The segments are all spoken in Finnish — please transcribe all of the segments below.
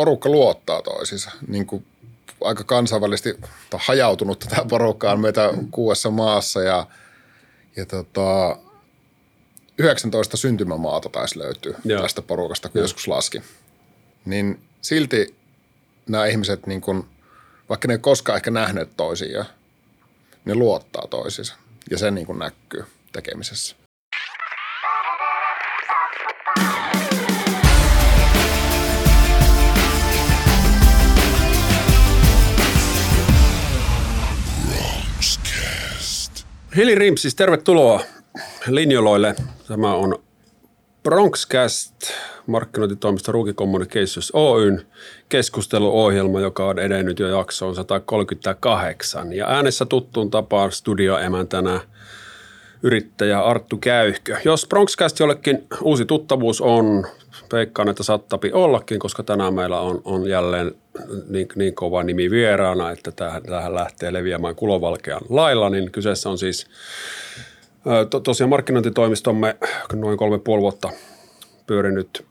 porukka luottaa toisiinsa. Niin kuin aika kansainvälisesti hajautunut tätä porukkaa meitä kuudessa maassa ja, ja tota, 19 syntymämaata taisi löytyä Joo. tästä porukasta, kun Joo. joskus laski. Niin silti nämä ihmiset, niin kun, vaikka ne ei koskaan ehkä nähneet toisiaan, ne luottaa toisiinsa. Ja se niin kuin näkyy tekemisessä. Hili Rimsis, tervetuloa linjoloille. Tämä on Bronxcast, markkinointitoimisto Ruki Communications Oyn keskusteluohjelma, joka on edennyt jo jaksoon 138. Ja äänessä tuttuun tapaan studioemäntänä yrittäjä Arttu Käyhkö. Jos Bronxcast jollekin uusi tuttavuus on, veikkaan, että saattapi ollakin, koska tänään meillä on, on jälleen niin, niin kova nimi vieraana, että tähän, tähän lähtee leviämään kulovalkean lailla, niin kyseessä on siis to, tosiaan markkinointitoimistomme noin kolme puoli vuotta pyörinyt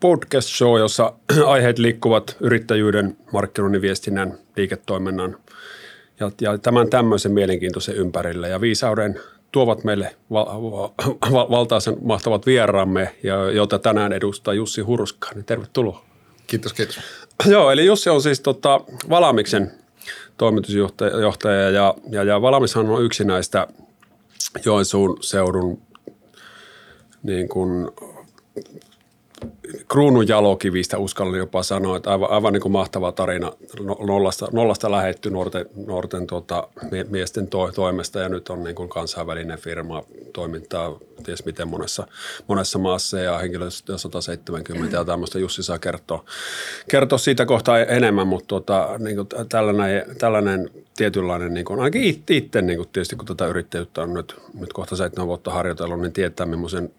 podcast show, jossa aiheet liikkuvat yrittäjyyden, markkinoinnin, viestinnän, liiketoiminnan ja, ja tämän tämmöisen mielenkiintoisen ympärille. Ja viisauden tuovat meille val- val- valtaisen mahtavat vieraamme, ja, jota tänään edustaa Jussi Hurska. Niin tervetuloa. Kiitos, kiitos. Joo, eli Jussi on siis tota, Valamiksen toimitusjohtaja ja, ja, ja Valamishan on yksi näistä Joensuun seudun niin kuin kruunun jalokivistä uskallan jopa sanoa, että aivan, aivan niin kuin mahtava tarina no, nollasta, nollasta lähetty nuorten, nuorten tuota, miesten to, toimesta ja nyt on niin kuin kansainvälinen firma, toimintaa ties miten monessa, monessa maassa ja henkilöstö 170 ja tämmöistä. Jussi saa kertoa, kertoa siitä kohtaa enemmän, mutta tuota, niin kuin tällainen, tällainen tietynlainen, niin kuin, ainakin itse niin kuin tietysti kun tätä yrittäjyyttä on nyt, nyt kohta seitsemän vuotta harjoitellut, niin tietää millaisen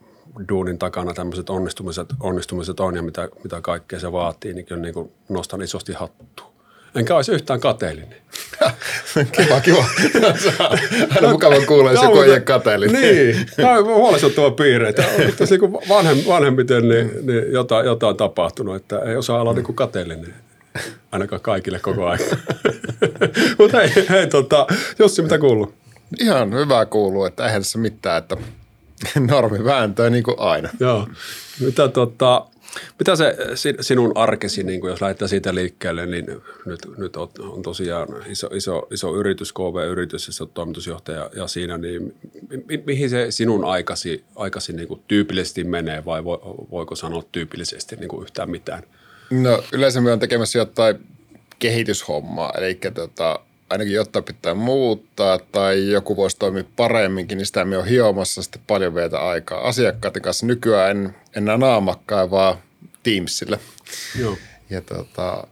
duunin takana tämmöiset onnistumiset, onnistumiset on ja mitä, mitä kaikkea se vaatii, niin kyllä niin kuin nostan isosti hattua. Enkä olisi yhtään kateellinen. kiva, kiva. Aina mukava kuulee, jos joku ei ole kateellinen. Niin, tämä on huolestuttava piirre. Että niin vanhem, vanhemmiten niin, niin jotain, jotain tapahtunut, että ei osaa olla niin kateellinen. Ainakaan kaikille koko ajan. Mutta hei, hei tota, Jussi, mitä kuuluu? Ihan hyvää kuuluu, että eihän tässä mitään, että Normi vääntöä niin kuin aina. Joo. Mitä, tota, mitä se sinun arkesi, niin kuin jos lähdetään siitä liikkeelle, niin nyt, nyt on, on tosiaan iso, iso, iso yritys, KV-yritys, ja olet toimitusjohtaja ja siinä, niin mi, mihin se sinun aikasi, aikasi niin kuin tyypillisesti menee vai voiko sanoa tyypillisesti niin kuin yhtään mitään? No yleensä me on tekemässä jotain kehityshommaa, eli tota, ainakin jotta pitää muuttaa tai joku voisi toimia paremminkin, niin sitä me on hiomassa sitten paljon vietä aikaa. Asiakkaiden kanssa nykyään en enää naamakkaan, vaan Teamsille. Joo. Ja tota,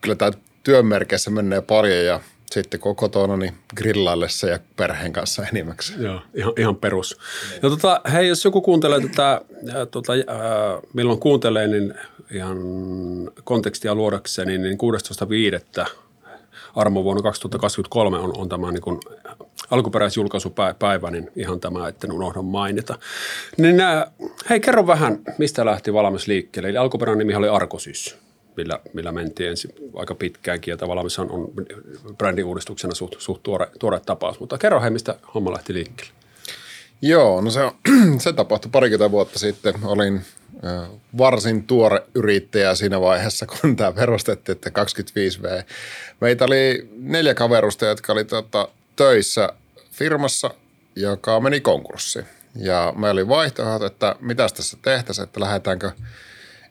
kyllä tämä työmerkeissä menee paljon ja sitten kun kotona, niin grillaillessa ja perheen kanssa enimmäkseen. Joo, ihan, ihan perus. Ja tota, hei, jos joku kuuntelee tätä, tota, äh, milloin kuuntelee, niin ihan kontekstia luodakseni, niin 16.5 Armo vuonna 2023 on, on tämä niin alkuperäisjulkaisupäivä, niin ihan tämä, että unohdan mainita. Niin, äh, hei, kerro vähän, mistä lähti valmis liikkeelle. Eli alkuperäinen nimi oli Arkosys, millä, millä mentiin ensin aika pitkäänkin, ja tavallaan on brändiuudistuksena suht, suht tuore, tuore tapaus. Mutta kerro hei, mistä homma lähti liikkeelle. Joo, no se, on, se tapahtui parikymmentä vuotta sitten. Olin varsin tuore yrittäjä siinä vaiheessa, kun tämä perustettiin, että 25V. Meitä oli neljä kaverusta, jotka oli tota, töissä firmassa, joka meni konkurssiin. Ja me oli vaihtoehdot, että mitä tässä tehtäisiin, että lähdetäänkö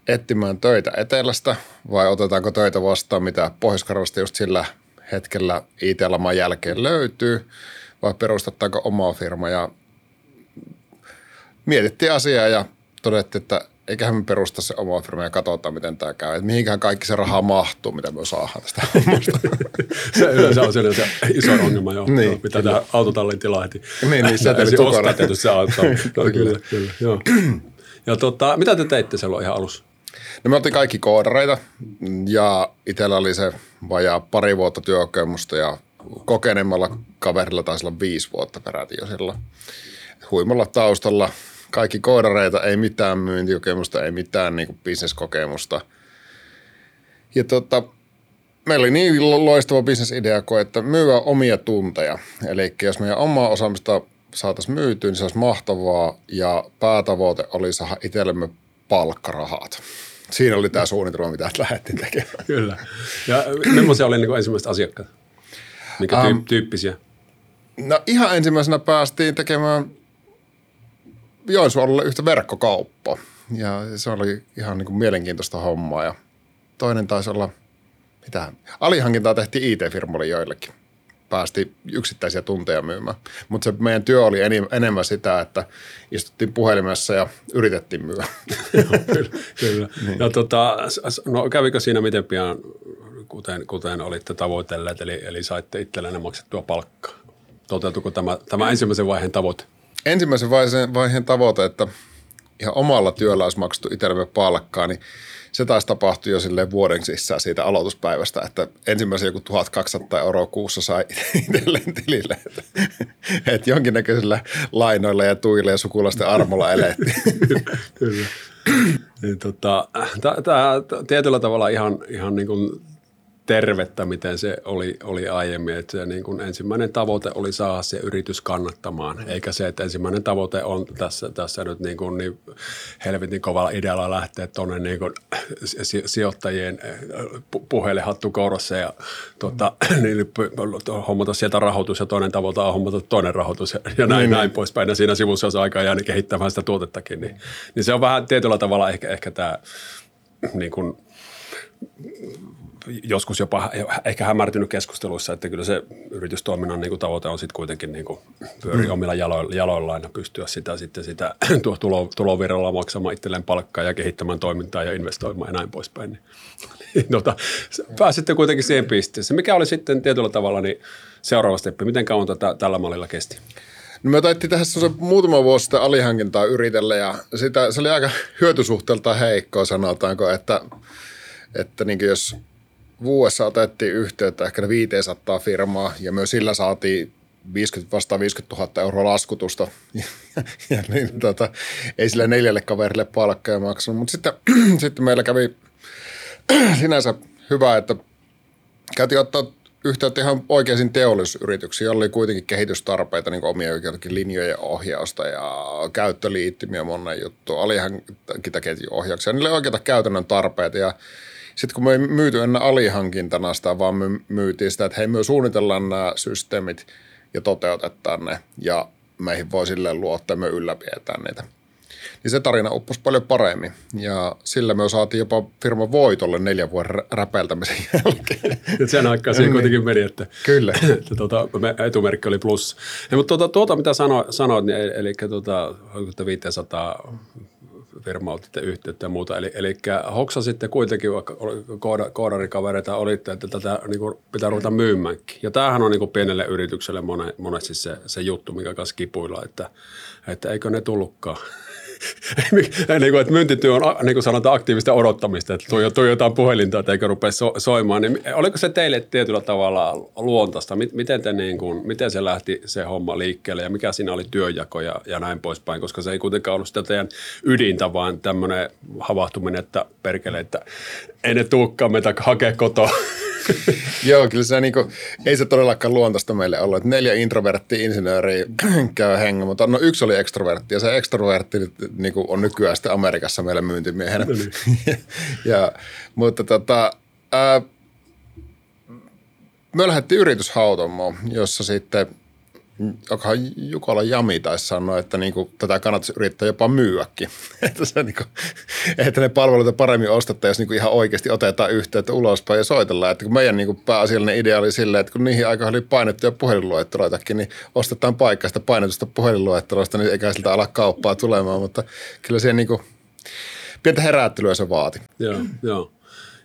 etsimään töitä etelästä vai otetaanko töitä vastaan, mitä pohjois just sillä hetkellä IT-laman jälkeen löytyy vai perustetaanko omaa firma ja mietittiin asiaa ja todettiin, että eiköhän me perusta se oma firma ja katsotaan, miten tämä käy. Että mihinkään kaikki se raha mahtuu, mitä me saadaan tästä hommasta. se yleensä on se iso ongelma jo, niin, mitä tämä autotallin tila heti. Niin, niin se ostaa tietysti se auto. kyllä, kyllä, kyllä, joo. Ja tota, mitä te teitte silloin ihan alussa? No me oltiin kaikki koodareita ja itsellä oli se vajaa pari vuotta työkokemusta ja kokeneemmalla kaverilla taisi olla viisi vuotta peräti jo silloin. Huimalla taustalla kaikki koodareita, ei mitään myyntikokemusta, ei mitään niin kuin bisneskokemusta. Ja tota, meillä oli niin loistava bisnesidea kuin, että myyä omia tunteja. Eli jos meidän omaa osaamista saataisiin myytyä, niin se olisi mahtavaa ja päätavoite oli saada itsellemme palkkarahat. Siinä oli tämä suunnitelma, mitä lähdettiin tekemään. Kyllä. Ja millaisia oli niin ensimmäiset asiakkaat? Mikä tyy- um, tyyppisiä? No ihan ensimmäisenä päästiin tekemään Joensuulle yhtä verkkokauppaa. Ja se oli ihan niin kuin mielenkiintoista hommaa. Ja toinen taisi olla, mitä, alihankintaa tehtiin IT-firmoille joillekin. Päästi yksittäisiä tunteja myymään. Mutta se meidän työ oli enemmän sitä, että istuttiin puhelimessa ja yritettiin myydä. kyllä. kyllä. niin. no, tota, no kävikö siinä miten pian, kuten, kuten olitte tavoitelleet, eli, eli saitte itsellenne maksettua palkkaa? Toteutuiko tämä, tämä ensimmäisen vaiheen tavoite? Ensimmäisen vaiheen, vaiheen tavoite, että ihan omalla työllä olisi maksettu itsellemme palkkaa, niin se taisi tapahtua jo silleen vuoden sisään siitä aloituspäivästä, että ensimmäisen joku 1200 euroa kuussa sai itselleen tilille. Että, että jonkinnäköisillä lainoilla ja tuilla ja sukulaisten armolla elettiin. Kyllä. Niin, tota, Tämä tietyllä tavalla ihan, ihan niin kuin tervettä, miten se oli, oli aiemmin. Että se niin kuin ensimmäinen tavoite oli saada se yritys kannattamaan, eikä se, että ensimmäinen tavoite on tässä, tässä nyt niin, kuin niin helvetin kovalla idealla lähteä tuonne niin kuin sijoittajien puhelinhattu korossa ja tuota, niin hommata sieltä rahoitus ja toinen tavoite on hommata toinen rahoitus ja, ja näin, mm. näin poispäin. Ja siinä sivussa jos aikaa jäänyt kehittämään sitä tuotettakin, niin, niin se on vähän tietyllä tavalla ehkä, ehkä tämä niin kuin, joskus jopa ehkä hämärtynyt keskusteluissa, että kyllä se yritystoiminnan niin kuin tavoite on sitten kuitenkin niin kuin pyöri mm. omilla jaloilla, jaloillaan ja pystyä sitä sitten sitä tuo tulo, tulovirralla maksamaan itselleen palkkaa ja kehittämään toimintaa ja investoimaan ja näin poispäin. Niin, niin tota, pääsitte kuitenkin siihen pisteeseen. Mikä oli sitten tietyllä tavalla niin seuraava steppi? Miten kauan tätä, tällä mallilla kesti? No me taittiin tehdä se muutama vuosi sitten alihankintaa yritellä ja sitä, se oli aika hyötysuhteelta heikkoa sanotaanko, että, että niin jos vuodessa otettiin yhteyttä ehkä 500 firmaa ja myös sillä saatiin 50, vasta 50 000 euroa laskutusta. ja, niin, tota, ei sille neljälle kaverille palkkaa maksanut. Mutta sitten, sitten meillä kävi sinänsä hyvä, että käytiin ottaa yhteyttä ihan oikeisiin teollisuusyrityksiin, joilla oli kuitenkin kehitystarpeita, niin omia linjojen ohjausta ja käyttöliittymiä, monen juttu, alihankintaketjun ohjauksia. Niillä oli oikeita käytännön tarpeita ja sitten kun me ei myyty ennen alihankintana sitä, vaan me myytiin sitä, että hei me suunnitellaan nämä systeemit ja toteutetaan ne ja meihin voi silleen luottaa me ylläpidetään niitä. Niin se tarina upposi paljon paremmin ja sillä me saatiin jopa firman voitolle neljän vuoden räpeltämisen jälkeen. Ja sen aikaa siihen kuitenkin meni, että, Kyllä. että tuota, etumerkki oli plus. Ja, mutta tuota, tuota mitä sano, sanoit, niin, eli tuota, 500 firma otitte yhteyttä ja muuta. Eli, eli hoksasitte kuitenkin, vaikka kooda, koodarikavereita olitte, että tätä niin kuin, pitää ruveta myymäänkin. Ja tämähän on niin kuin pienelle yritykselle monesti se, se juttu, mikä kanssa kipuilla, että, että eikö ne tullutkaan. Niin kuin, että myyntityö on niin kuin sanotaan aktiivista odottamista, että jotain puhelinta, että eikö rupea so, soimaan. Niin oliko se teille tietyllä tavalla luontaista? Miten, te niin kuin, miten se lähti se homma liikkeelle ja mikä siinä oli työjako ja, ja näin poispäin? Koska se ei kuitenkaan ollut sitä teidän ydintä, vaan tämmöinen havahtuminen, että perkele, että ei ne tuukkaan meitä hakea kotoa. Joo, kyllä se niinku, ei se todellakaan luontaista meille ollut. Että neljä introvertti insinööriä käy hengen, mutta no yksi oli ekstrovertti ja se ekstrovertti niinku, on nykyään sitten Amerikassa meille myyntimiehenä. Ja, mutta tota, ää, me lähdettiin yrityshautomoon, jossa sitten – joka Jukola Jami taisi sanoa, että niin kuin, tätä kannattaisi yrittää jopa myyäkin. että, se, niin kuin, että ne palveluita paremmin ostataan, jos niin kuin ihan oikeasti otetaan yhteyttä ulospäin ja soitellaan. Että kun meidän niin kuin pääasiallinen idea oli silleen, että kun niihin aikoihin oli painettuja puhelinluetteloitakin, niin ostetaan paikkaista painetusta puhelinluetteloista, niin eikä siltä ala kauppaa tulemaan. Mutta kyllä siihen niin kuin, pientä herättelyä se vaati. Joo, joo.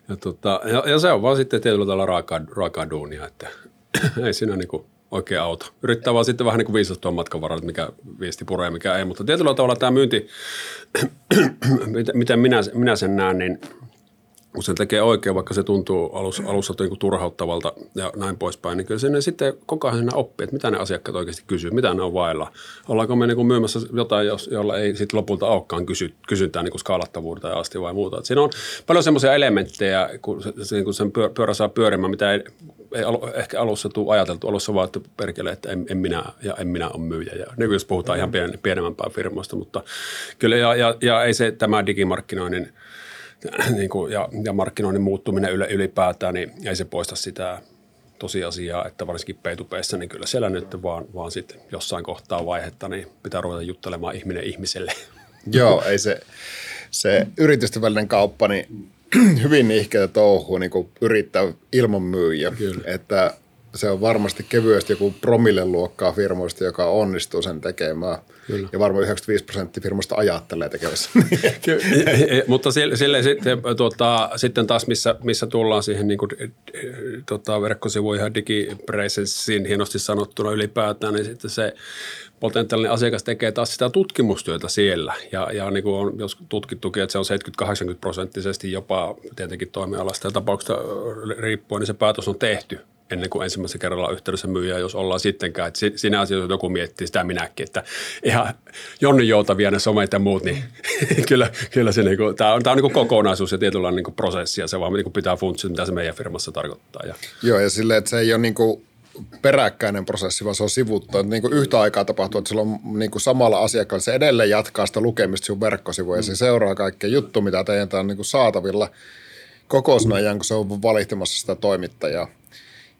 Ja, tota, ja, ja, se on vaan sitten tietyllä tavalla raakaa, raakaa duunia, että ei siinä niin kuin – oikea auto. Yrittää vaan sitten vähän niin kuin viisastua matkan varrella, mikä viesti puree mikä ei. Mutta tietyllä tavalla tämä myynti, miten minä, minä sen näen, niin kun sen tekee oikein, vaikka se tuntuu alussa, alussa niin kuin turhauttavalta ja näin poispäin, niin kyllä se sitten koko ajan oppii, että mitä ne asiakkaat oikeasti kysyy, mitä ne on vailla. Ollaanko me niin kuin myymässä jotain, jolla ei sitten lopulta olekaan kysy, kysyntää niin kuin skaalattavuutta asti vai muuta. Et siinä on paljon semmoisia elementtejä, kun, se, se, kun sen pyörä saa pyörimään, mitä ei, ei alu, ehkä alussa tule ajateltu. Alussa vaan, että perkele, että en, en minä ja en minä ole myyjä. Ja niin jos puhutaan mm. ihan pien, pienemmämpää firmoista, mutta kyllä ja, ja, ja ei se tämä digimarkkinoinnin – niin kuin, ja, ja markkinoinnin muuttuminen ylipäätään, niin ei se poista sitä tosiasiaa, että varsinkin p niin kyllä siellä nyt vaan, vaan sitten jossain kohtaa vaihetta, niin pitää ruveta juttelemaan ihminen ihmiselle. Joo, ei se, se yritysten välinen kauppa, niin hyvin nihkeä touhua niin kuin yrittää ilman myyjä. Kyllä. Että se on varmasti kevyesti joku promille luokkaa firmoista, joka onnistuu sen tekemään. Kyllä. Ja varmaan 95 prosenttia firmoista ajattelee tekevässä. Mutta sille, sille sitten, tuota, sitten taas, missä, missä tullaan siihen niin kuin, tuota, verkkosivuihin ja digipresenssiin hienosti sanottuna ylipäätään, niin sitten se potentiaalinen asiakas tekee taas sitä tutkimustyötä siellä. Ja, ja niin kuin on jos tutkittukin, että se on 70-80 prosenttisesti jopa tietenkin toimialasta ja tapauksesta riippuen, niin se päätös on tehty ennen kuin ensimmäisen kerralla yhteydessä myyjä, jos ollaan sittenkään. Että siinä asiassa joku miettii sitä minäkin, että ihan Jonni Joutavia ne somet ja muut, niin kyllä, kyllä se niinku, tämä on, tää on niinku kokonaisuus ja tietynlainen niinku prosessi ja se vaan niinku pitää funtsia, mitä se meidän firmassa tarkoittaa. Ja. Joo ja silleen, että se ei ole niinku peräkkäinen prosessi, vaan se on sivuttu. Niin kuin yhtä aikaa tapahtuu, että sillä on niin kuin samalla asiakkaalla, se edelleen jatkaa sitä lukemista sinun verkkosivuja ja se seuraa kaikkea juttu, mitä teidän on niin kuin saatavilla koko sen ajan, kun se on valihtamassa sitä toimittajaa.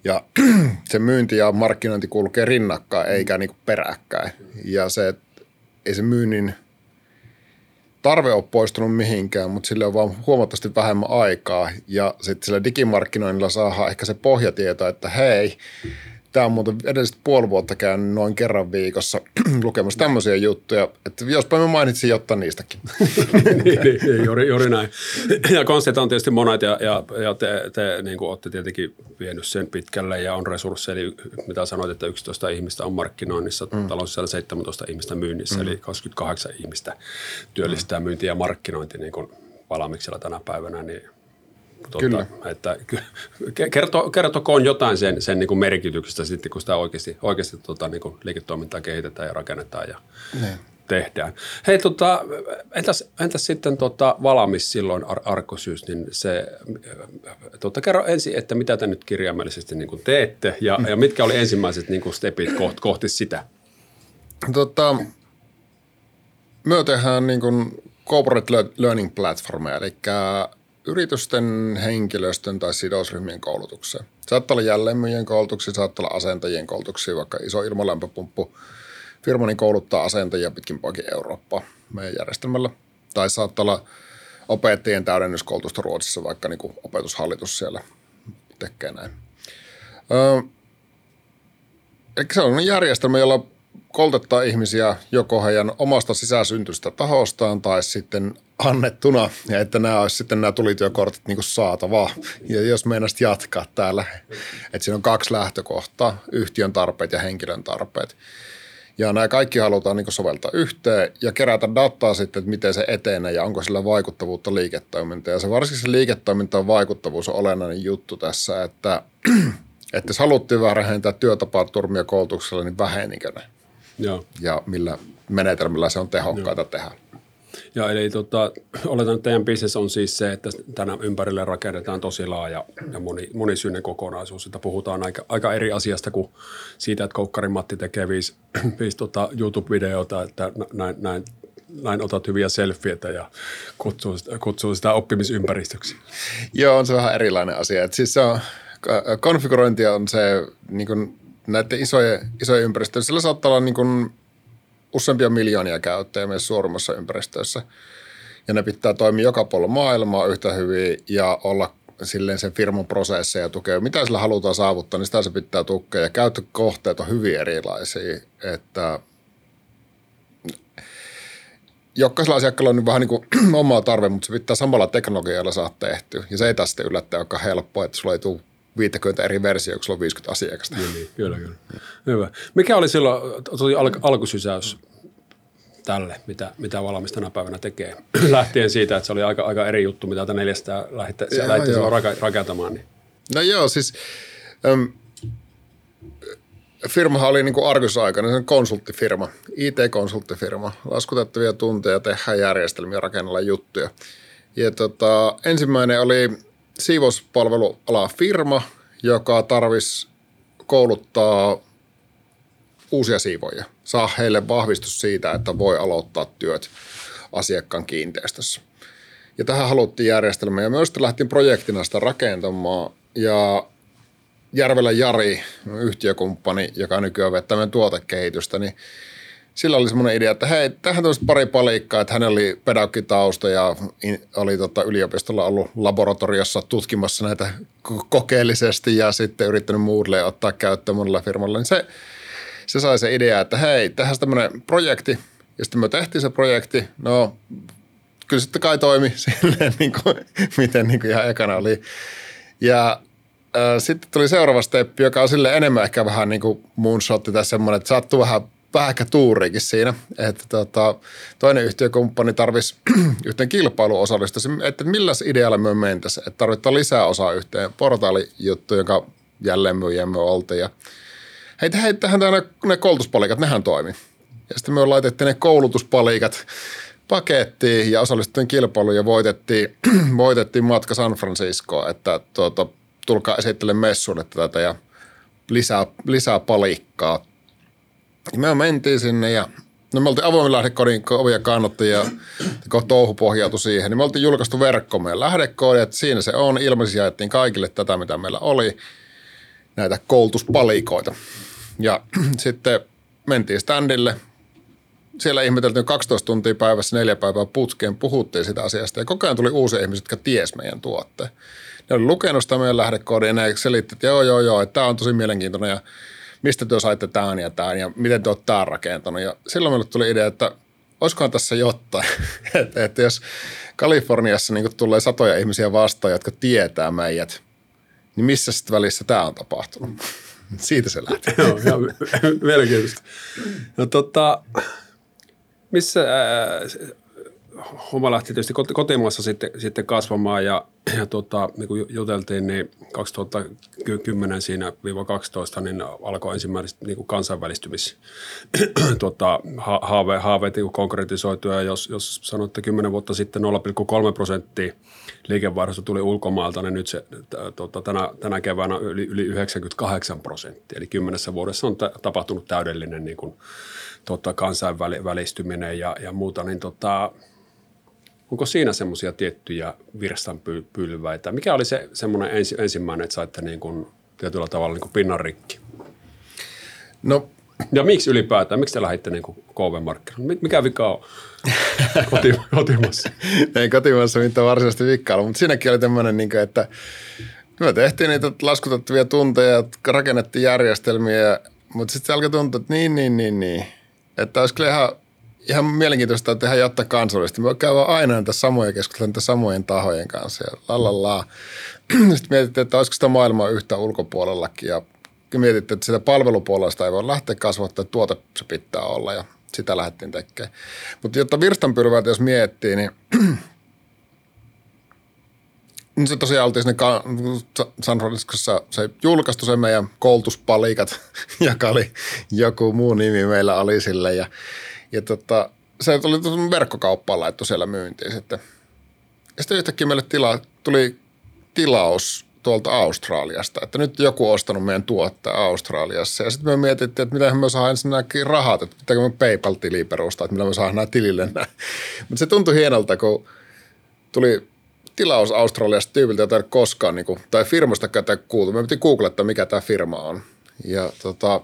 Ja se myynti ja markkinointi kulkee rinnakkain eikä niin kuin peräkkäin. Ja se, ei se myynnin tarve ole poistunut mihinkään, mutta sille on vaan huomattavasti vähemmän aikaa. Ja sitten sillä digimarkkinoinnilla saadaan ehkä se pohjatieto, että hei, Tämä on muuten edelliset puoli vuotta käynyt noin kerran viikossa lukemassa tämmöisiä juttuja, että jospa mä mainitsin jotain niistäkin. niin, niin, niin, juuri, juuri näin. Ja konsteita on tietysti monet ja, ja, ja te, te niin kuin olette tietenkin vienyt sen pitkälle ja on resursseja, eli mitä sanoit, että 11 ihmistä on markkinoinnissa, mm. taloudessa 17 ihmistä myynnissä, mm. eli 28 ihmistä työllistää mm. myynti ja markkinointi niin kuin valmiiksella tänä päivänä, niin – Tuota, Kyllä. Että, kerto, kertokoon jotain sen, sen niin kuin merkityksestä sitten, kun sitä oikeasti, oikeasti tuota, niin kuin liiketoimintaa kehitetään ja rakennetaan ja ne. tehdään. Hei, tota, entäs, entäs sitten tota, valmis silloin Ar- Arkosyys, niin se, tota, kerro ensin, että mitä te nyt kirjaimellisesti niin kuin teette ja, mm. ja mitkä oli ensimmäiset niin kuin stepit kohti, kohti sitä? Tota, me tehdään niin kuin corporate learning platformia, eli yritysten henkilöstön tai sidosryhmien koulutukseen. Saattaa olla jälleenmyyjien koulutuksia, saattaa olla asentajien koulutuksia, vaikka iso ilmalämpöpumppu firma niin kouluttaa asentajia pitkin poikin Eurooppaa meidän järjestelmällä. Tai saattaa olla opettajien täydennyskoulutusta Ruotsissa, vaikka niin kuin opetushallitus siellä tekee näin. Öö, se on järjestelmä, jolla koulutetaan ihmisiä joko heidän omasta sisäsyntystä tahostaan tai sitten annettuna, ja että nämä olisi sitten nämä tulityökortit niin saatavaa. Ja jos meinasit jatkaa täällä, että siinä on kaksi lähtökohtaa, yhtiön tarpeet ja henkilön tarpeet. Ja nämä kaikki halutaan niin soveltaa yhteen ja kerätä dataa sitten, että miten se etenee ja onko sillä vaikuttavuutta liiketoimintaan. Ja se varsinkin se liiketoimintaan vaikuttavuus on olennainen juttu tässä, että, että jos haluttiin vähentää työtapaturmia koulutuksella, niin vähenikö ne? Joo. Ja millä menetelmillä se on tehokkaita Joo. tehdä. Ja eli tota, oletan, että teidän bisnes on siis se, että tänä ympärille rakennetaan tosi laaja ja moni, monisyinen kokonaisuus. Että puhutaan aika, aika eri asiasta kuin siitä, että Koukkarin Matti tekee viisi, viisi tota YouTube-videota, että näin, näin, näin otat hyviä selfieitä ja kutsuu, kutsuu sitä oppimisympäristöksi. Joo, on se vähän erilainen asia. Et siis se on, konfigurointi on se niin kuin näiden isojen, isojen ympäristöjen, sillä saattaa olla niin kuin useampia miljoonia käyttäjiä myös suurimmassa ympäristössä. Ja ne pitää toimia joka puolella maailmaa yhtä hyvin ja olla silleen sen firman prosesseja tukea. Mitä sillä halutaan saavuttaa, niin sitä se pitää tukea. Ja käyttökohteet on hyvin erilaisia, että jokaisella asiakkaalla on niin vähän niin kuin omaa tarve, mutta se pitää samalla teknologialla saada tehty. Ja se ei tästä yllättäen olekaan helppoa, että sulla ei tule 50 eri versioita, kun sulla on 50 asiakasta. Niin, niin, kyllä, kyllä. Hyvä. Mikä oli silloin tuli al- alkusysäys tälle, mitä, mitä valmis tänä päivänä tekee. Lähtien siitä, että se oli aika, aika eri juttu, mitä tätä neljästä lähditte, lähditte rakentamaan. Niin. No joo, siis äm, firmahan oli niin Argus-aikana, se on konsulttifirma, IT-konsulttifirma, laskutettavia tunteja, tehdään järjestelmiä, rakennella juttuja. Ja tota, ensimmäinen oli siivouspalveluala firma, joka tarvisi kouluttaa uusia siivoja. Saa heille vahvistus siitä, että voi aloittaa työt asiakkaan kiinteistössä. Ja tähän haluttiin järjestelmä. Ja myös lähtiin projektina sitä rakentamaan. Ja Järvelä Jari, yhtiökumppani, joka nykyään vetää meidän tuotekehitystä, niin sillä oli semmoinen idea, että hei, tähän tämmöistä pari palikkaa, että hänellä oli pedagogitausta ja oli tota yliopistolla ollut laboratoriossa tutkimassa näitä kokeellisesti ja sitten yrittänyt Moodlea ottaa käyttöön monella firmalla, niin se, se sai se idea, että hei, tehdään tämmöinen projekti. Ja sitten me tehtiin se projekti, no kyllä sitten kai toimi silleen, niin kuin, miten niin kuin ihan ekana oli. Ja sitten tuli seuraava steppi, joka on sille enemmän ehkä vähän niin kuin moonshotti tai semmoinen, että sattuu vähän tuuriikin siinä, että tota, toinen yhtiökumppani tarvisi yhteen kilpailuun osallistua, että millä idealla me mentäisiin, että tarvitaan lisää osaa yhteen portaalijuttu, joka jälleen myyjämme oltiin ja hei, hei tähän ne, ne koulutuspalikat, nehän toimi. Ja sitten me laitettiin ne koulutuspalikat pakettiin ja osallistuttiin kilpailuun ja voitettiin, voitettiin matka San Franciscoon, että tuota, tulkaa esittele messuille tätä ja lisää, lisää palikkaa. Ja me mentiin sinne ja No me oltiin avoimen lähdekodin ovia kannattajia, kun touhu pohjautui siihen, niin me oltiin julkaistu verkkoon meidän lähdekoodi, että siinä se on. Ilmeisesti jaettiin kaikille tätä, mitä meillä oli, näitä koulutuspalikoita. Ja sitten mentiin standille. Siellä ihmeteltiin 12 tuntia päivässä, neljä päivää putkeen, puhuttiin sitä asiasta ja koko ajan tuli uusia ihmisiä, jotka ties meidän tuotteen. Ne oli lukenut sitä meidän lähdekoodin ja ne selitti, että joo, joo, joo, että tämä on tosi mielenkiintoinen ja mistä te saitte tämän ja tämän ja miten te olette tämän rakentanut. Ja silloin meille tuli idea, että olisikohan tässä jotain, että, että jos Kaliforniassa niin tulee satoja ihmisiä vastaan, jotka tietää meidät, niin missä sitten välissä tämä on tapahtunut? Siitä se lähti. Joo, ihan mielenkiintoista. No tota, missä, homma lähti tietysti kotimaassa sitten, sitten kasvamaan ja, ja tota, niin kuin juteltiin, niin 2010 siinä viiva 12 niin alkoi ensimmäiset niin kuin kansainvälistymis tota, haave, haaveet niin konkretisoitua ja jos, jos sanotte 10 vuotta sitten 0,3 prosenttia liikevaihdosta tuli ulkomailta, niin nyt se tota, tänä, tänä keväänä yli, yli 98 prosenttia. Eli kymmenessä vuodessa on t- tapahtunut täydellinen niin kuin, tota, kansainvälistyminen ja, ja muuta, niin tota, Onko siinä semmoisia tiettyjä virstanpylväitä? Mikä oli se semmoinen ensi, ensimmäinen, että saitte niin kuin, tietyllä tavalla niin kuin pinnan rikki? No, ja miksi ylipäätään? Miksi te lähditte niin KV-markkinoille? Mikä vika on kotimassa? Ei kotimassa mitään varsinaisesti vikkaa mutta siinäkin oli tämmöinen, niin kuin, että me tehtiin niitä laskutettavia tunteja, rakennettiin järjestelmiä, mutta sitten se alkoi tuntua, että niin, niin, niin, niin. Että olisi kyllä ihan ihan mielenkiintoista tehdä jättää kansallisesti. Me käydään aina näitä samoja keskusteluja näitä samojen tahojen kanssa ja lalala. Sitten mietittiin, että olisiko sitä maailmaa yhtä ulkopuolellakin ja mietittiin, että sitä palvelupuolesta ei voi lähteä kasvattaa, että tuote se pitää olla ja sitä lähdettiin tekemään. Mutta jotta virstanpylväät, jos miettii, niin niin se tosiaan oltiin sinne San Franciscossa, se julkaistu se meidän koulutuspalikat, joka oli joku muu nimi meillä oli sille ja ja tota, se tuli verkkokauppaan laittu siellä myyntiin sitten. Ja sitten yhtäkkiä meille tila, tuli tilaus tuolta Australiasta, että nyt joku on ostanut meidän tuotteen Australiassa. Ja sitten me mietittiin, että miten me saadaan ensinnäkin rahat, että pitääkö me PayPal-tiliä perustaa, että millä me saadaan nämä tilille nämä. Mutta se tuntui hienolta, kun tuli tilaus Australiasta tyypiltä, jota ei koskaan, niin kuin, tai firmasta tätä kuultu. Me piti googlettaa, mikä tämä firma on. Ja tota,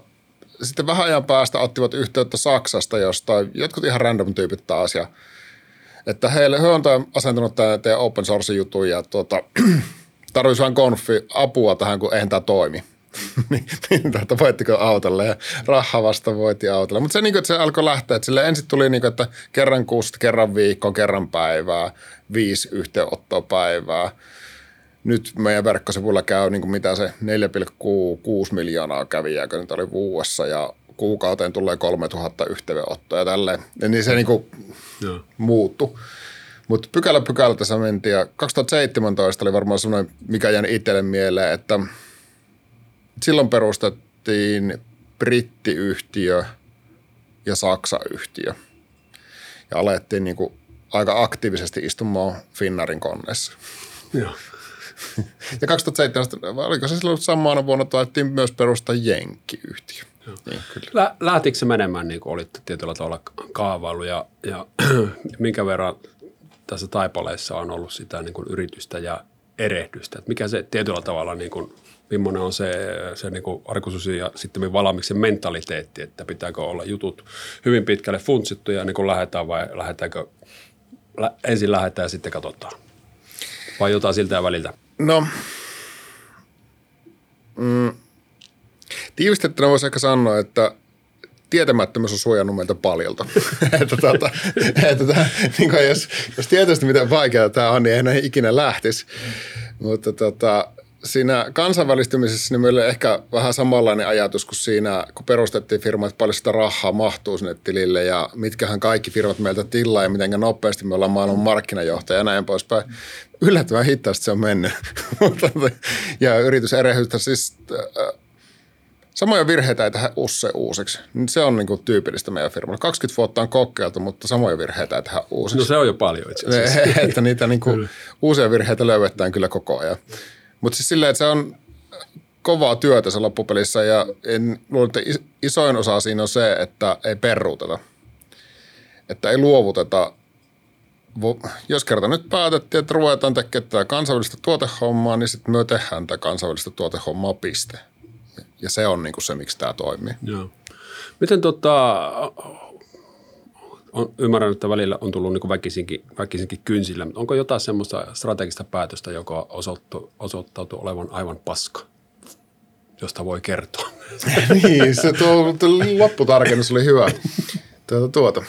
sitten vähän ajan päästä ottivat yhteyttä Saksasta jostain, jotkut ihan random tyypit taas ja että heille, he on asentanut tämän teidän open source jutun ja tuota, tarvitsisi vain konfi apua tähän, kun eihän tämä toimi. niin, niin että voittiko autolle ja rahaa vasta voitti autolle. Mutta se, niin kuin, että se alkoi lähteä, että sille ensin tuli niin kuin, että kerran kuusta, kerran viikkoa, kerran päivää, viisi yhteenottoa päivää – nyt meidän verkkosivuilla käy niin kuin mitä se 4,6 miljoonaa kävijää, kun nyt oli vuodessa ja kuukauteen tulee 3000 yhteydenottoa ja tälleen. Ja niin se niin kuin muuttui. Mutta pykälä pykälä tässä mentiin ja 2017 oli varmaan semmoinen, mikä jäi itselle mieleen, että silloin perustettiin brittiyhtiö ja Saksa-yhtiö. Ja alettiin niin kuin aika aktiivisesti istumaan Finnarin konneessa. Joo. Ja 2017, oliko se silloin samana vuonna, taidettiin myös perustaa Jenkki-yhtiö. Niin, kyllä. Lä, lähtikö se menemään niin kuin olitte tietyllä tavalla kaavailu ja, ja minkä verran tässä taipaleessa on ollut sitä niin kuin yritystä ja erehdystä? Että mikä se tietyllä tavalla, niin kuin, millainen on se, se niin kuin arkususi ja sitten valmiiksen mentaliteetti, että pitääkö olla jutut hyvin pitkälle funtsittu ja niin kuin lähdetään vai lähdetäänkö, lä, ensin lähdetään ja sitten katsotaan? Vai jotain siltä väliltä? No, mm, tiivistettynä voisi ehkä sanoa, että tietämättömyys on suojannut meiltä paljolta. että tuota, että tämä, niin jos, jos tietysti miten vaikeaa tämä on, niin ei ikinä lähtisi. Mutta tota, siinä kansainvälistymisessä niin meillä ehkä vähän samanlainen ajatus kuin siinä, kun perustettiin firma, että paljon sitä rahaa mahtuu sinne tilille ja mitkähän kaikki firmat meiltä tilaa ja miten nopeasti me ollaan maailman markkinajohtaja ja näin poispäin. Yllättävän hitaasti se on mennyt. ja yritys erehdyttää siis äh, Samoja virheitä ei tehdä usse uusiksi. Se on niin kuin tyypillistä meidän firmalla. 20 vuotta on kokeiltu, mutta samoja virheitä ei tehdä uusiksi. No se on jo paljon itse asiassa. että niitä niin kuin uusia virheitä löydetään kyllä koko ajan. Mutta siis silleen, että se on kovaa työtä se loppupelissä ja en luulen, että isoin osa siinä on se, että ei peruuteta. Että ei luovuteta. Jos kerta nyt päätettiin, että ruvetaan tekemään tätä kansainvälistä tuotehommaa, niin sitten me tehdään tätä kansainvälistä tuotehommaa piste. Ja se on niin kuin se, miksi tämä toimii. Joo. Miten tota, on, ymmärrän, että välillä on tullut niin väkisinkin, väkisinkin kynsillä, mutta onko jotain semmoista strategista päätöstä, joka osoittu, osoittautui olevan aivan paska, josta voi kertoa? niin, se tuo, tuo lopputarkennus oli hyvä. Tuota, tuota.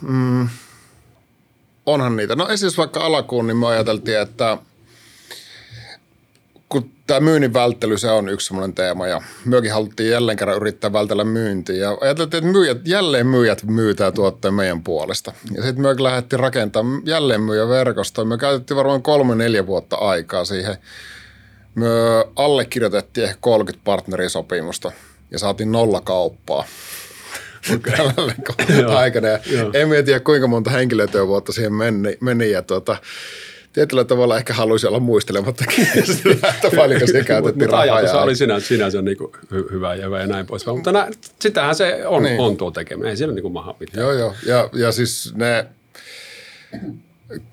Mm. Onhan niitä. No esimerkiksi vaikka alakuun, niin me ajateltiin, että – tämä myynnin välttely, se on yksi semmoinen teema ja myökin haluttiin jälleen kerran yrittää vältellä myyntiä ja ajateltiin, että myyjät, jälleen myyjät myytää tuotteen meidän puolesta. Ja sitten myökin lähdettiin rakentamaan jälleen myyjä verkostoa. Me käytettiin varmaan kolme neljä vuotta aikaa siihen. Me allekirjoitettiin ehkä 30 partnerisopimusta ja saatiin nolla kauppaa. Okay. aikana. Ja en tiedä, kuinka monta henkilötyövuotta siihen meni, meni ja tuota, tietyllä tavalla ehkä haluaisi olla muistelemattakin sitä, että paljonko se käytettiin rahaa. Ajatus oli sinänsä, sinänsä niin kuin hy- hyvä ja hyvä ja näin pois. Mutta nä, sitähän se on, niin. on tuo tekeminen. Ei siellä niin kuin maha mitään. Joo, joo. Ja, ja siis ne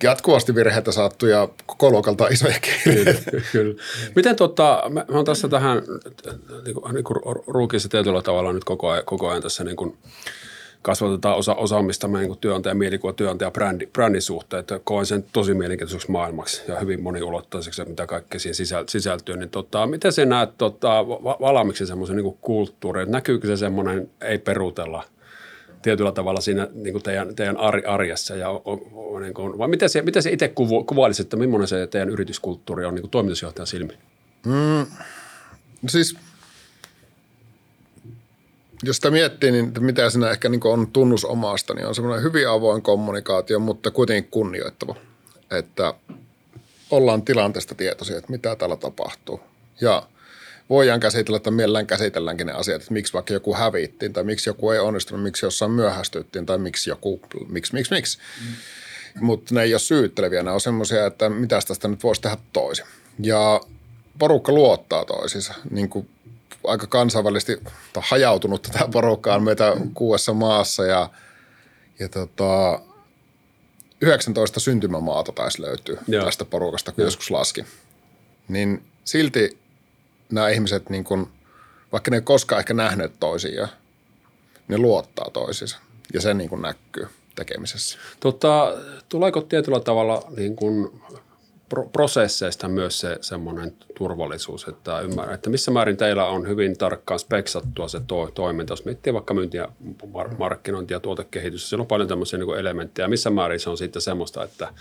jatkuvasti virheitä saattu ja koko luokalta isoja kyllä, kyllä. Miten tota, mä, mä tässä tähän niin kuin, niin kuin ruukissa tietyllä tavalla nyt koko ajan, koko ajan tässä niin kuin, kasvatetaan osa, osaamista meidän niin työnantajan mielikuva, työnantajan brändi, brändin suhteen, että koen sen tosi mielenkiintoiseksi maailmaksi ja hyvin moniulottaiseksi, mitä kaikkea siihen sisältyy. Niin tota, miten se näet tota, valmiiksi semmoisen niin kulttuurin, näkyykö se semmoinen ei perutella tietyllä tavalla siinä niin kuin teidän, teidän arjessa? Ja on, on, niin kuin, vai miten se, miten se itse kuva, kuvailisi, että millainen se teidän yrityskulttuuri on niin kuin toimitusjohtajan silmin? Mm, siis – jos sitä miettii, niin mitä siinä ehkä niin on tunnus omasta, niin on semmoinen hyvin avoin kommunikaatio, mutta kuitenkin kunnioittava. Että ollaan tilanteesta tietoisia, että mitä täällä tapahtuu. Ja voidaan käsitellä, että mielellään käsitelläänkin ne asiat, että miksi vaikka joku hävittiin tai miksi joku ei onnistunut, miksi jossain myöhästyttiin tai miksi joku, miksi, miksi, miksi. Mm. Mutta ne ei ole syytteleviä, ne on semmoisia, että mitä tästä nyt voisi tehdä toisin. Ja porukka luottaa toisiinsa, niin kuin aika kansainvälisesti hajautunut tätä porukkaa meitä kuudessa maassa ja, ja tota, 19 syntymämaata taisi löytyä Joo. tästä porukasta, kun Joo. joskus laski. Niin silti nämä ihmiset, niin kun, vaikka ne ei koskaan ehkä nähneet toisiaan, ne luottaa toisiinsa ja se niin kuin näkyy tekemisessä. Tota, tuleeko tietyllä tavalla niin kuin prosesseista myös se semmoinen turvallisuus, että ymmärrän, että missä määrin teillä on hyvin tarkkaan speksattua se to- toiminta. Jos miettii vaikka myyntiä, markkinointia ja tuotekehitystä, siellä on paljon tämmöisiä niin elementtejä. Missä määrin se on sitten semmoista, että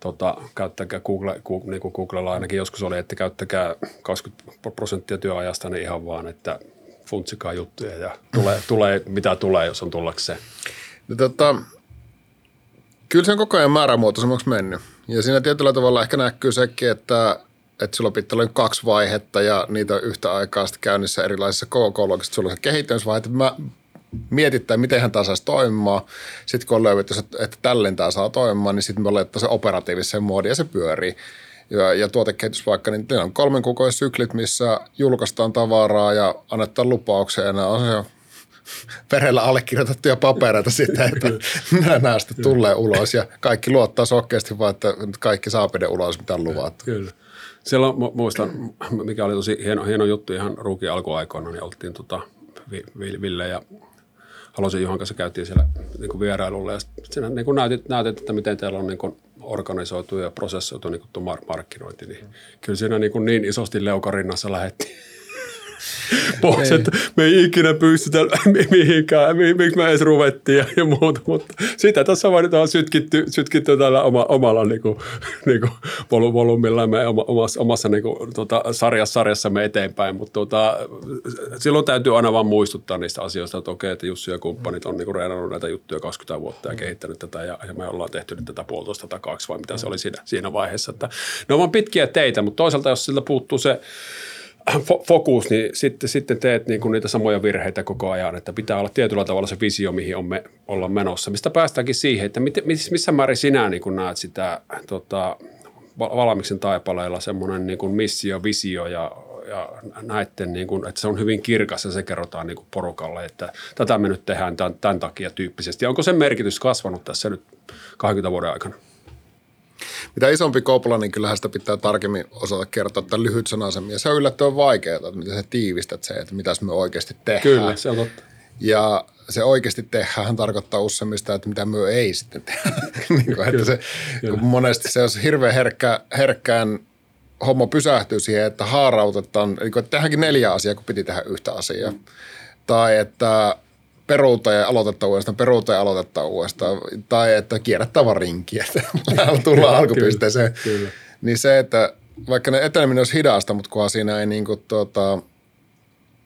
tota, käyttäkää Google, Google, niin kuin Googlella ainakin joskus oli, että käyttäkää 20 prosenttia työajasta niin ihan vaan, että funtsikaa juttuja ja tulee, tulee mitä tulee, jos on tullakseen. No, tota, kyllä se on koko ajan määrämuotoisemmaksi mennyt. Ja siinä tietyllä tavalla ehkä näkyy sekin, että, että sulla pitää olla kaksi vaihetta ja niitä yhtä aikaa sitten käynnissä erilaisissa KK-luokissa. Sulla on se kehittämisvaihe, että mä mietitään, miten tämä saisi toimimaan. Sitten kun on löydetty, että tälleen tämä saa toimimaan, niin sitten me laitetaan se operatiiviseen muodiin ja se pyörii. Ja, ja tuotekehitys vaikka, niin on kolmen kuukauden syklit, missä julkaistaan tavaraa ja annetaan lupauksia ja nämä on se perellä allekirjoitettuja papereita sitten, että nämä sitten tulee ulos ja kaikki luottaa sokkeasti vaan, että kaikki saa pide ulos, mitä on luvattu. Kyllä. Siellä muistan, mikä oli tosi hieno, hieno juttu ihan ruukin alkuaikoina, niin oltiin tota, Ville ja Halosen Juhan kanssa käytiin siellä niin kuin vierailulla ja siinä niin kuin näytit, näytit, että miten teillä on niin kuin organisoitu ja prosessoitu niin kuin markkinointi, niin kyllä siinä niin, kuin niin isosti leukarinnassa lähettiin pois, että me ei ikinä pystytä mihinkään, miksi me edes ruvettiin ja, ja muuta, mutta sitä tässä vaan nyt on sytkitty, sytkitty tällä oma, omalla niin kuin, niin kuin volyymilla me omassa, omassa niin kuin, tota, sarjassa, sarjassamme eteenpäin, mutta tota, silloin täytyy aina vaan muistuttaa niistä asioista, että okei, että Jussi ja kumppanit on niin reenannut näitä juttuja 20 vuotta ja kehittänyt tätä ja, ja me ollaan tehty nyt tätä puolitoista tai kaksi vai mitä se oli siinä, siinä vaiheessa, että ne on vaan pitkiä teitä, mutta toisaalta jos siltä puuttuu se fokus, niin sitten, sitten teet niin kuin niitä samoja virheitä koko ajan, että pitää olla tietyllä tavalla se visio, mihin on me, ollaan menossa. Mistä päästäänkin siihen, että mit, missä määrin sinä niin kuin näet sitä tota, valmiiksen taipaleella semmoinen niin missio, visio ja, ja näiden, niin kuin, että se on hyvin kirkas ja se kerrotaan niin kuin porukalle, että tätä me nyt tehdään tämän, tämän takia tyyppisesti. Onko sen merkitys kasvanut tässä nyt 20 vuoden aikana? Mitä isompi kopla, niin kyllähän sitä pitää tarkemmin osata kertoa että lyhyt sanaisemmin. Ja se on yllättävän vaikeaa, että miten sä tiivistät se, että mitä me oikeasti tehdään. Kyllä, se on totta. Ja se oikeasti tehdään tarkoittaa usein sitä, että mitä me ei sitten tehdä. niin kuin, että se, kun monesti se olisi hirveän herkkä, herkkään homma pysähtyy siihen, että haarautetaan, että tehdäänkin neljä asiaa, kun piti tehdä yhtä asiaa. Mm. Tai että peruuta ja aloitetta uudestaan, peruuta ja aloitetta uudestaan, tai että kierrättää vaan rinkiä, että tullaan alkupisteeseen. Kyllä, kyllä. Niin se, että vaikka ne eteneminen olisi hidasta, mutta kunhan siinä ei niin kuin, tuota,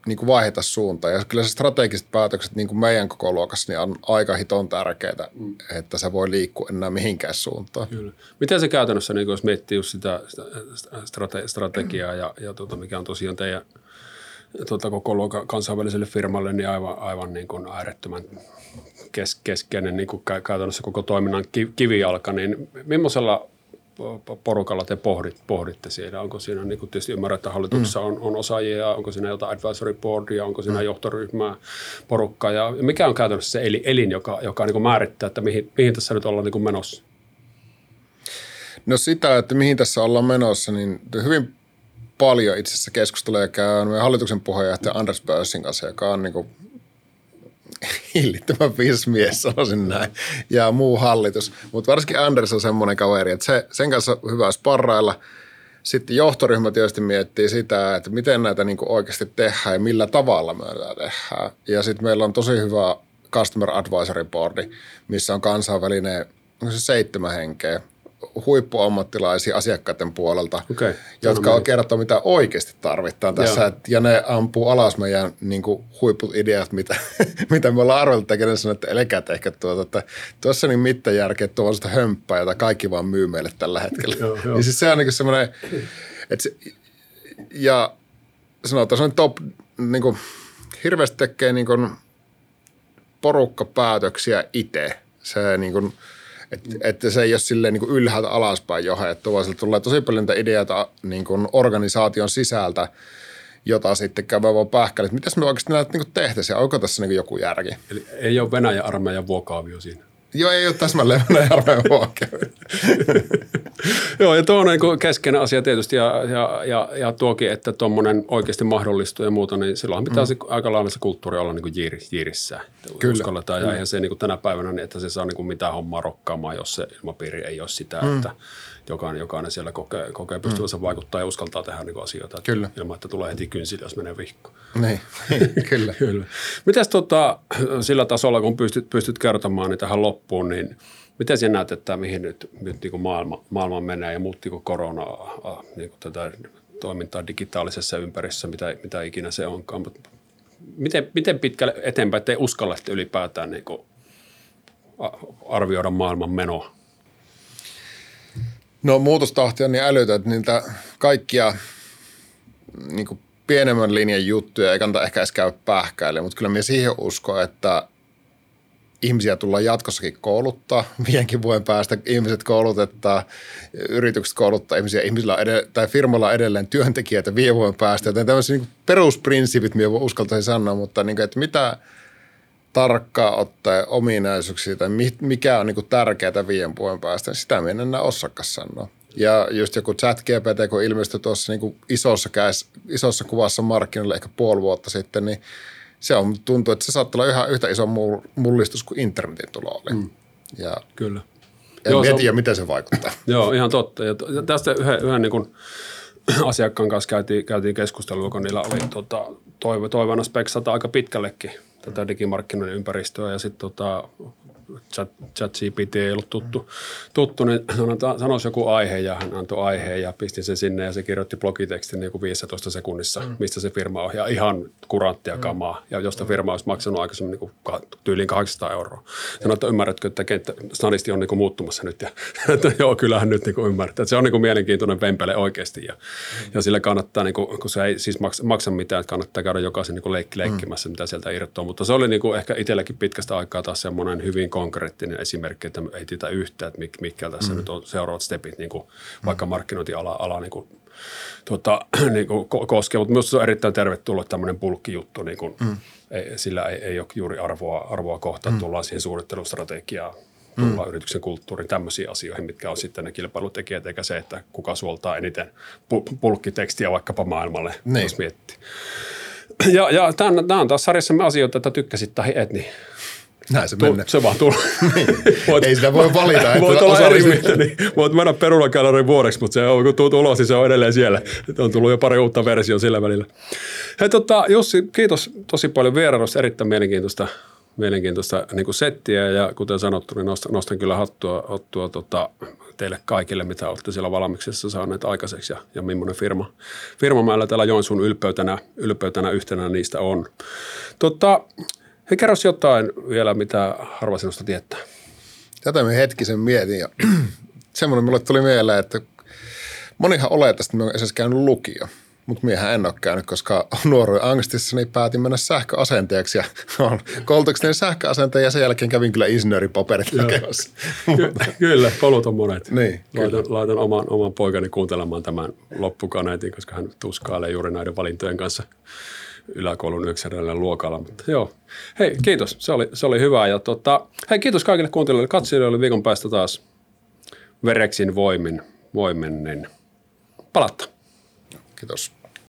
niin kuin vaiheta suuntaa. Ja kyllä se strategiset päätökset niin kuin meidän koko luokassa niin on aika hiton tärkeää, mm. että se voi liikkua enää mihinkään suuntaan. Kyllä. Miten se käytännössä, niin jos miettii just sitä, sitä strate, strategiaa ja, ja tuota, mikä on tosiaan teidän – tuota, koko luokan kansainväliselle firmalle niin aivan, aivan niin kuin äärettömän kes, keskeinen niin kuin käytännössä koko toiminnan kivijalka, niin millaisella porukalla te pohdit, pohditte siinä? Onko siinä, niin kuin tietysti ymmärrän, että hallituksessa mm. on, on osaajia, onko siinä jotain advisory boardia, onko siinä mm. johtoryhmää, porukkaa, ja mikä on käytännössä se elin, joka, joka niin kuin määrittää, että mihin, mihin tässä nyt ollaan niin kuin menossa? No sitä, että mihin tässä ollaan menossa, niin hyvin paljon itse asiassa keskusteluja meidän hallituksen puheenjohtaja Anders Bössin kanssa, joka on niin kuin hillittömän viisas mies, sanoisin näin, ja muu hallitus. Mutta varsinkin Anders on semmoinen kaveri, että se, sen kanssa hyvä sparrailla. Sitten johtoryhmä tietysti miettii sitä, että miten näitä niin oikeasti tehdään ja millä tavalla me näitä tehdään. Ja sitten meillä on tosi hyvä Customer Advisory Boardi, missä on kansainvälinen, onko se seitsemän henkeä, huippuammattilaisia asiakkaiden puolelta, okay. jotka on kertoo, mitä oikeasti tarvitaan tässä. Et, ja ne ampuu alas meidän niin kuin, huipput ideat, mitä, mitä me ollaan arveltu tekemään, sanoo, että älkää ehkä tuota, että tuossa niin mitään järkeä, että tuo on sitä hömppää, jota kaikki vaan myy meille tällä hetkellä. joo, joo. Niin siis se on niin semmoinen, että se, ja sanotaan, se on top, niin kuin, hirveästi tekee niin kuin, porukkapäätöksiä itse. Se niin kuin, että, että se ei ole silleen niin ylhäältä alaspäin johdettu, vaan tulee tosi paljon niitä ideoita niin kuin organisaation sisältä, jota sitten käydään vaan pähkälle, mitäs me oikeasti näitä niin tehtäisiin, onko tässä niin joku järki? Eli ei ole Venäjän armeijan vuokaavio siinä. Joo, ei ole täsmälleen vuokaavio. Joo, ja tuo on niin keskeinen asia tietysti, ja, ja, ja, ja tuokin, että tuommoinen oikeasti mahdollistuu ja muuta, niin silloin pitää mm. se, aika lailla se kulttuuri olla niin kuin jiir, jiirissä. Kyllä. Uskalletaan, ja mm. eihän se niin tänä päivänä, niin että se saa niin mitään hommaa rokkaamaan, jos se ilmapiiri ei ole sitä, mm. että jokainen, jokainen siellä kokee, kokee pystyvänsä mm. vaikuttaa ja uskaltaa tehdä niin asioita. Kyllä. Ilman, että tulee heti kynsille, jos menee vihko. Niin, kyllä. kyllä. Mitäs tota, sillä tasolla, kun pystyt, pystyt kertomaan niin tähän loppuun, niin miten sinä näet, että mihin nyt, nyt niin kuin maailma, maailma menee ja muuttiko korona niin kuin tätä toimintaa digitaalisessa ympäristössä, mitä, mitä ikinä se onkaan, mutta miten, miten pitkälle eteenpäin te uskallatte ylipäätään niin kuin arvioida maailman menoa? No muutostahti on niin älytä, että niitä kaikkia niin kuin pienemmän linjan juttuja ei kannata ehkä edes käydä pähkäille, mutta kyllä minä siihen uskon, että ihmisiä tullaan jatkossakin kouluttaa. Viidenkin vuoden päästä ihmiset koulutetaan, yritykset kouluttaa ihmisiä, ihmisillä edell- tai firmalla on edelleen työntekijöitä viiden vuoden päästä. Joten tämmöiset niin perusprinsiipit, minä uskaltaisin sanoa, mutta niin kuin, että mitä tarkkaa ottaa ominaisuuksia tai mikä on niin kuin tärkeää viiden vuoden päästä, niin sitä minä en enää osaakaan sanoa. Ja just joku chat GPT, kun ilmestyi tuossa niin isossa, käs, isossa kuvassa markkinoille ehkä puoli vuotta sitten, niin se on, tuntuu, että se saattaa olla ihan yhtä iso mullistus kuin internetin tulo oli. Mm. Ja Kyllä. En Joo, tiedä, on, miten se vaikuttaa. Joo, ihan totta. Ja tästä yhden, yhden niin kuin asiakkaan kanssa käytiin, käytiin keskustelua, kun niillä oli tota, toivo, toivona speksata aika pitkällekin tätä digimarkkinoiden ympäristöä. Ja sitten tota, chat, chat GPT ei ollut tuttu, tuttu niin sanoisi joku aihe ja hän antoi aiheen ja pisti sen sinne ja se kirjoitti blogitekstin niin kuin 15 sekunnissa, mm. mistä se firma on. Ja ihan kuranttia mm. kamaa, ja josta firma olisi maksanut aikaisemmin niin kuin tyyliin 800 euroa. Sanoin, että ymmärrätkö, että kenttä, stanisti on niin kuin muuttumassa nyt ja että joo, kyllähän nyt niin ymmärrät. Että se on niin kuin mielenkiintoinen vempele oikeasti ja, mm. ja sille kannattaa, niin kuin, kun se ei siis maksa, maksa mitään, että kannattaa käydä jokaisen niin kuin leikki leikkimässä, mm. mitä sieltä irtoaa. Mutta se oli niin kuin ehkä itselläkin pitkästä aikaa taas semmoinen hyvin konkreettinen esimerkki, että ei tietä yhtään, että mitkä tässä mm. nyt on seuraavat stepit, niin kuin vaikka markkinointiala ala, niin kuin, tuota, niin kuin koskee, mutta myös se on erittäin tervetullut tämmöinen pulkkijuttu, niin kuin, mm. ei, sillä ei, ei ole juuri arvoa, arvoa kohta, mm. tullaan siihen suunnittelustrategiaan, tullaan mm. yrityksen kulttuurin tämmöisiin asioihin, mitkä on sitten ne kilpailutekijät, eikä se, että kuka suoltaa eniten pulkkitekstiä vaikkapa maailmalle, niin. jos miettii. Ja, ja tämä on taas sarjassamme asioita, että tykkäsit tai et, niin näin se mennä. Se vaan tulee. Niin. Ei sitä voi valita. Että voit olla eri mieltä, niin voit mennä perunakalorin vuodeksi, mutta se on, kun tuut ulos, niin se on edelleen siellä. On tullut jo pari uutta versiota sillä välillä. Hei, tota, Jussi, kiitos tosi paljon vierailusta, erittäin mielenkiintoista, mielenkiintoista niin kuin settiä ja kuten sanottu, niin nostan, nostan kyllä hattua, hattua tota, teille kaikille, mitä olette siellä valmiksessa saaneet aikaiseksi ja, ja millainen firma, firma meillä täällä Joensuun ylpeytänä, ylpeytänä yhtenä niistä on. Tota, Hei, kerro jotain vielä, mitä harva sinusta tietää. Tätä me hetkisen mietin ja semmoinen mulle tuli mieleen, että monihan olettaa, että me on esimerkiksi käynyt lukio. Mutta miehän en ole käynyt, koska nuoruuden angstissa niin päätin mennä sähköasentajaksi ja olen koulutukseni sähköasentaja ja sen jälkeen kävin kyllä insinööripaperit tekemässä. Ky- kyllä, polut on monet. Niin, laitan, laitan oman, oman poikani kuuntelemaan tämän loppukaneetin, koska hän tuskailee juuri näiden valintojen kanssa yläkoulun yksirällä luokalla. Mutta joo. Hei, kiitos. Se oli, se oli hyvä. Ja tota, hei, kiitos kaikille kuuntelijoille. Katsojille viikon päästä taas vereksin voimin, niin palatta. Kiitos.